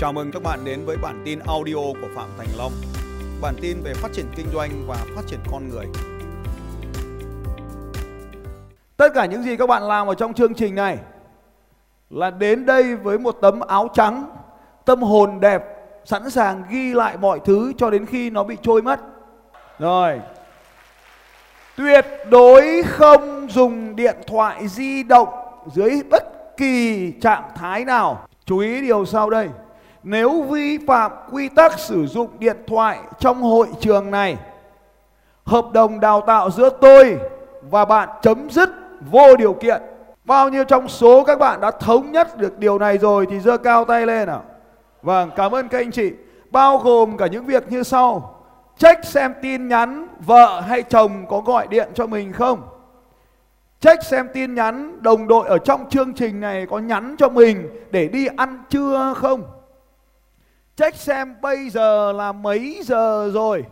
Chào mừng các bạn đến với bản tin audio của Phạm Thành Long. Bản tin về phát triển kinh doanh và phát triển con người. Tất cả những gì các bạn làm ở trong chương trình này là đến đây với một tấm áo trắng, tâm hồn đẹp, sẵn sàng ghi lại mọi thứ cho đến khi nó bị trôi mất. Rồi. Tuyệt đối không dùng điện thoại di động dưới bất kỳ trạng thái nào. Chú ý điều sau đây. Nếu vi phạm quy tắc sử dụng điện thoại trong hội trường này, hợp đồng đào tạo giữa tôi và bạn chấm dứt vô điều kiện. Bao nhiêu trong số các bạn đã thống nhất được điều này rồi thì giơ cao tay lên nào. Vâng, cảm ơn các anh chị. Bao gồm cả những việc như sau. Check xem tin nhắn vợ hay chồng có gọi điện cho mình không. Check xem tin nhắn đồng đội ở trong chương trình này có nhắn cho mình để đi ăn trưa không. Check xem bây giờ là mấy giờ rồi.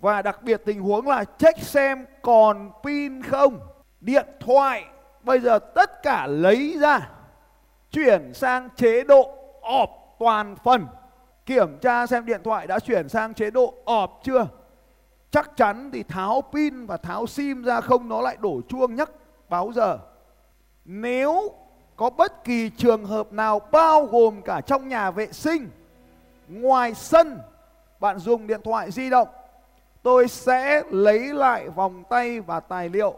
Và đặc biệt tình huống là check xem còn pin không. Điện thoại, bây giờ tất cả lấy ra. Chuyển sang chế độ off toàn phần. Kiểm tra xem điện thoại đã chuyển sang chế độ off chưa. Chắc chắn thì tháo pin và tháo sim ra không, nó lại đổ chuông nhắc báo giờ. Nếu có bất kỳ trường hợp nào bao gồm cả trong nhà vệ sinh ngoài sân bạn dùng điện thoại di động. Tôi sẽ lấy lại vòng tay và tài liệu.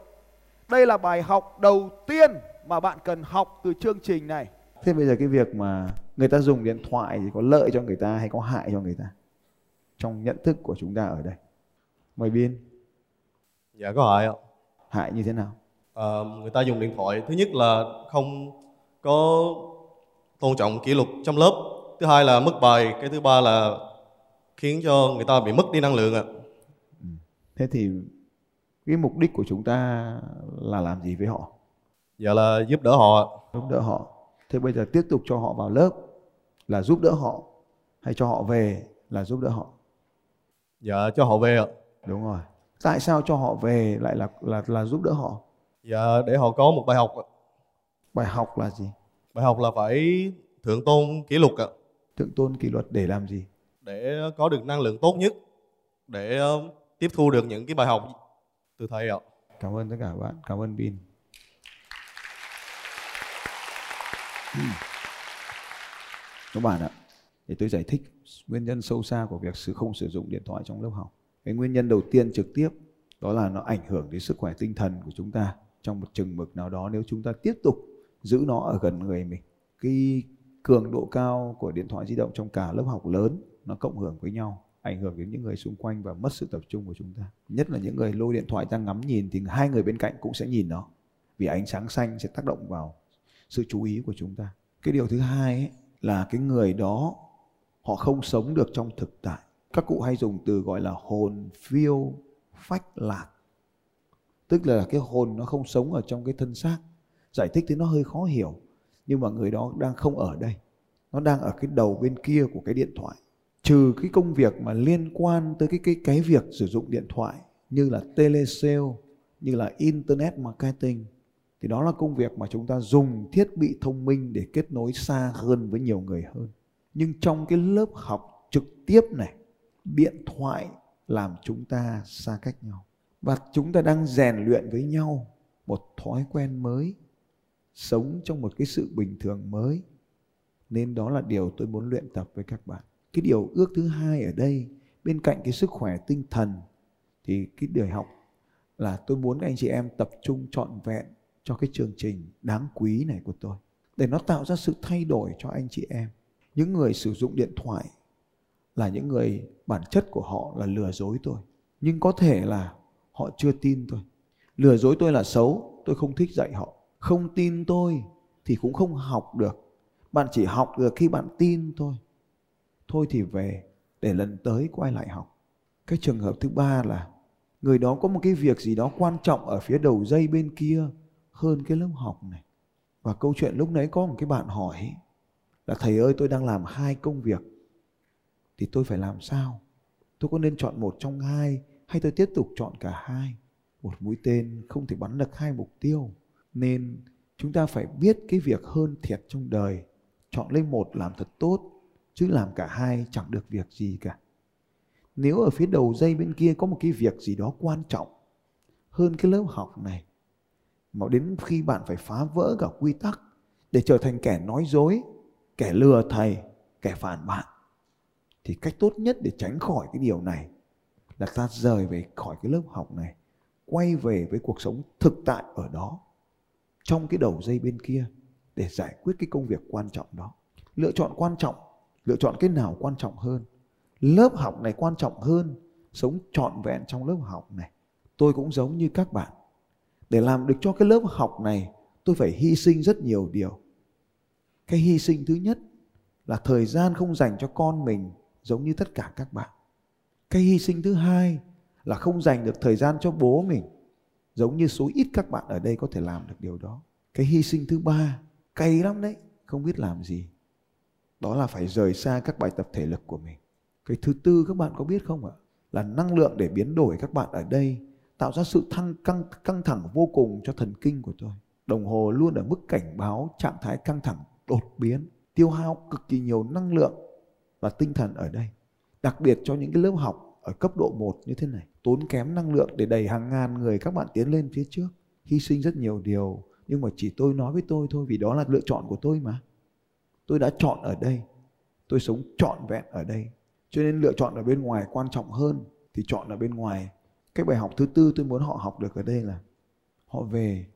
Đây là bài học đầu tiên mà bạn cần học từ chương trình này. Thế bây giờ cái việc mà người ta dùng điện thoại thì có lợi cho người ta hay có hại cho người ta? Trong nhận thức của chúng ta ở đây. Mời biên dạ có hại ạ. Hại như thế nào? À, người ta dùng điện thoại thứ nhất là không có tôn trọng kỷ luật trong lớp thứ hai là mất bài cái thứ ba là khiến cho người ta bị mất đi năng lượng ạ. Ừ. thế thì cái mục đích của chúng ta là làm gì với họ? Dạ là giúp đỡ họ giúp đỡ họ. Thế bây giờ tiếp tục cho họ vào lớp là giúp đỡ họ hay cho họ về là giúp đỡ họ? Dạ cho họ về ạ. Đúng rồi. Tại sao cho họ về lại là là là giúp đỡ họ? Dạ để họ có một bài học bài học là gì? Bài học là phải thượng tôn kỷ luật ạ thượng tôn kỷ luật để làm gì? Để có được năng lượng tốt nhất để ờ, tiếp thu được những cái bài học từ thầy ạ. Cảm ơn tất cả bạn. Cảm ơn bin. Các bạn ạ để tôi giải thích nguyên nhân sâu xa của việc sự không sử dụng điện thoại trong lớp học. Cái nguyên nhân đầu tiên trực tiếp đó là nó ảnh hưởng đến sức khỏe tinh thần của chúng ta trong một chừng mực nào đó nếu chúng ta tiếp tục giữ nó ở gần người mình. Cái cường độ cao của điện thoại di động trong cả lớp học lớn nó cộng hưởng với nhau ảnh hưởng đến những người xung quanh và mất sự tập trung của chúng ta. Nhất là những người lôi điện thoại ra ngắm nhìn thì hai người bên cạnh cũng sẽ nhìn nó vì ánh sáng xanh sẽ tác động vào sự chú ý của chúng ta. Cái điều thứ hai ấy, là cái người đó họ không sống được trong thực tại. Các cụ hay dùng từ gọi là hồn phiêu phách lạc. Tức là cái hồn nó không sống ở trong cái thân xác. Giải thích thì nó hơi khó hiểu nhưng mà người đó đang không ở đây. Nó đang ở cái đầu bên kia của cái điện thoại. Trừ cái công việc mà liên quan tới cái cái cái việc sử dụng điện thoại như là telesale, như là internet marketing, thì đó là công việc mà chúng ta dùng thiết bị thông minh để kết nối xa hơn với nhiều người hơn. Nhưng trong cái lớp học trực tiếp này, điện thoại làm chúng ta xa cách nhau. Và chúng ta đang rèn luyện với nhau một thói quen mới sống trong một cái sự bình thường mới. Nên đó là điều tôi muốn luyện tập với các bạn. Cái điều ước thứ hai ở đây, bên cạnh cái sức khỏe tinh thần, thì cái đời học là tôi muốn anh chị em tập trung trọn vẹn cho cái chương trình đáng quý này của tôi. Để nó tạo ra sự thay đổi cho anh chị em. Những người sử dụng điện thoại là những người, bản chất của họ là lừa dối tôi. Nhưng có thể là họ chưa tin tôi. Lừa dối tôi là xấu, tôi không thích dạy họ không tin tôi thì cũng không học được. Bạn chỉ học được khi bạn tin thôi. Thôi thì về, để lần tới quay lại học. Cái trường hợp thứ ba là, người đó có một cái việc gì đó quan trọng ở phía đầu dây bên kia hơn cái lớp học này. Và câu chuyện lúc nãy có một cái bạn hỏi là, thầy ơi, tôi đang làm hai công việc, thì tôi phải làm sao? Tôi có nên chọn một trong hai hay tôi tiếp tục chọn cả hai? Một mũi tên không thể bắn được hai mục tiêu nên chúng ta phải biết cái việc hơn thiệt trong đời. Chọn lấy một làm thật tốt, chứ làm cả hai chẳng được việc gì cả. Nếu ở phía đầu dây bên kia có một cái việc gì đó quan trọng hơn cái lớp học này, mà đến khi bạn phải phá vỡ cả quy tắc để trở thành kẻ nói dối, kẻ lừa thầy, kẻ phản bạn, thì cách tốt nhất để tránh khỏi cái điều này là ta rời về khỏi cái lớp học này, quay về với cuộc sống thực tại ở đó trong cái đầu dây bên kia để giải quyết cái công việc quan trọng đó. Lựa chọn quan trọng, lựa chọn cái nào quan trọng hơn. Lớp học này quan trọng hơn sống trọn vẹn trong lớp học này. Tôi cũng giống như các bạn. Để làm được cho cái lớp học này, tôi phải hy sinh rất nhiều điều. Cái hy sinh thứ nhất là thời gian không dành cho con mình giống như tất cả các bạn. Cái hy sinh thứ hai là không dành được thời gian cho bố mình giống như số ít các bạn ở đây có thể làm được điều đó. Cái hy sinh thứ ba, cay lắm đấy, không biết làm gì. Đó là phải rời xa các bài tập thể lực của mình. Cái thứ tư các bạn có biết không ạ? Là năng lượng để biến đổi các bạn ở đây, tạo ra sự thăng, căng căng thẳng vô cùng cho thần kinh của tôi. Đồng hồ luôn ở mức cảnh báo trạng thái căng thẳng đột biến, tiêu hao cực kỳ nhiều năng lượng và tinh thần ở đây. Đặc biệt cho những cái lớp học ở cấp độ 1 như thế này tốn kém năng lượng để đẩy hàng ngàn người các bạn tiến lên phía trước. Hy sinh rất nhiều điều, nhưng mà chỉ tôi nói với tôi thôi, vì đó là lựa chọn của tôi mà. Tôi đã chọn ở đây. Tôi sống trọn vẹn ở đây. Cho nên lựa chọn ở bên ngoài quan trọng hơn thì chọn ở bên ngoài. Cái bài học thứ tư tôi muốn họ học được ở đây là họ về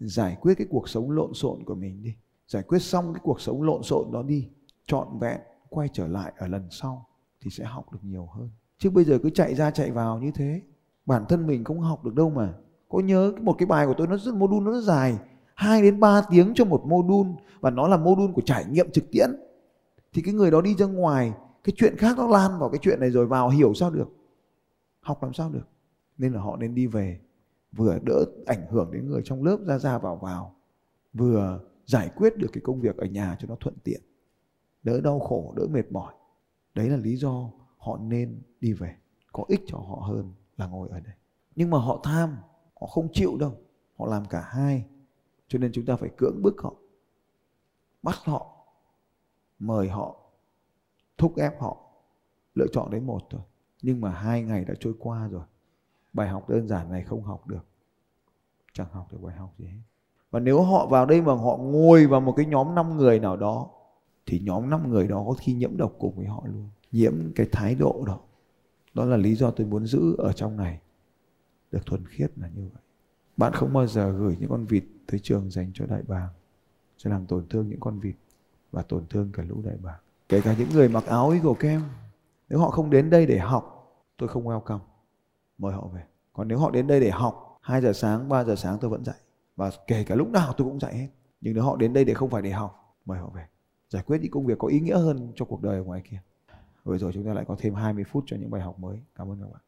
giải quyết cái cuộc sống lộn xộn của mình đi. Giải quyết xong cái cuộc sống lộn xộn đó đi, trọn vẹn, quay trở lại ở lần sau thì sẽ học được nhiều hơn chứ bây giờ cứ chạy ra chạy vào như thế, bản thân mình không học được đâu mà. Có nhớ một cái bài của tôi, nó rất, module nó rất dài 2 đến 3 tiếng cho một module, và nó là module của trải nghiệm trực tiễn. Thì cái người đó đi ra ngoài, cái chuyện khác nó lan vào cái chuyện này rồi, vào hiểu sao được? Học làm sao được? Nên là họ nên đi về, vừa đỡ ảnh hưởng đến người trong lớp ra ra vào vào, vừa giải quyết được cái công việc ở nhà cho nó thuận tiện. Đỡ đau khổ, đỡ mệt mỏi. Đấy là lý do họ nên đi về, có ích cho họ hơn là ngồi ở đây. Nhưng mà họ tham, họ không chịu đâu, họ làm cả hai. Cho nên chúng ta phải cưỡng bức họ, bắt họ, mời họ, thúc ép họ, lựa chọn đến một thôi. Nhưng mà hai ngày đã trôi qua rồi, bài học đơn giản này không học được. Chẳng học được bài học gì hết. Và nếu họ vào đây mà họ ngồi vào một cái nhóm 5 người nào đó, thì nhóm 5 người đó có khi nhiễm độc cùng với họ luôn nhiễm cái thái độ đó. Đó là lý do tôi muốn giữ ở trong này. Được thuần khiết là như vậy. Bạn không bao giờ gửi những con vịt tới trường dành cho đại bàng sẽ làm tổn thương những con vịt và tổn thương cả lũ đại bàng. Kể cả những người mặc áo Eagle kem, nếu họ không đến đây để học tôi không welcome mời họ về. Còn nếu họ đến đây để học 2 giờ sáng 3 giờ sáng tôi vẫn dạy. Và kể cả lúc nào tôi cũng dạy hết. Nhưng nếu họ đến đây để không phải để học mời họ về. Giải quyết những công việc có ý nghĩa hơn cho cuộc đời ở ngoài kia rồi rồi chúng ta lại có thêm 20 phút cho những bài học mới. Cảm ơn các bạn.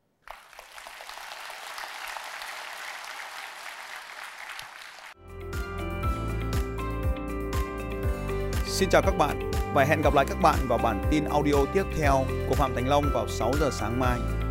Xin chào các bạn. Và hẹn gặp lại các bạn vào bản tin audio tiếp theo của Phạm Thành Long vào 6 giờ sáng mai.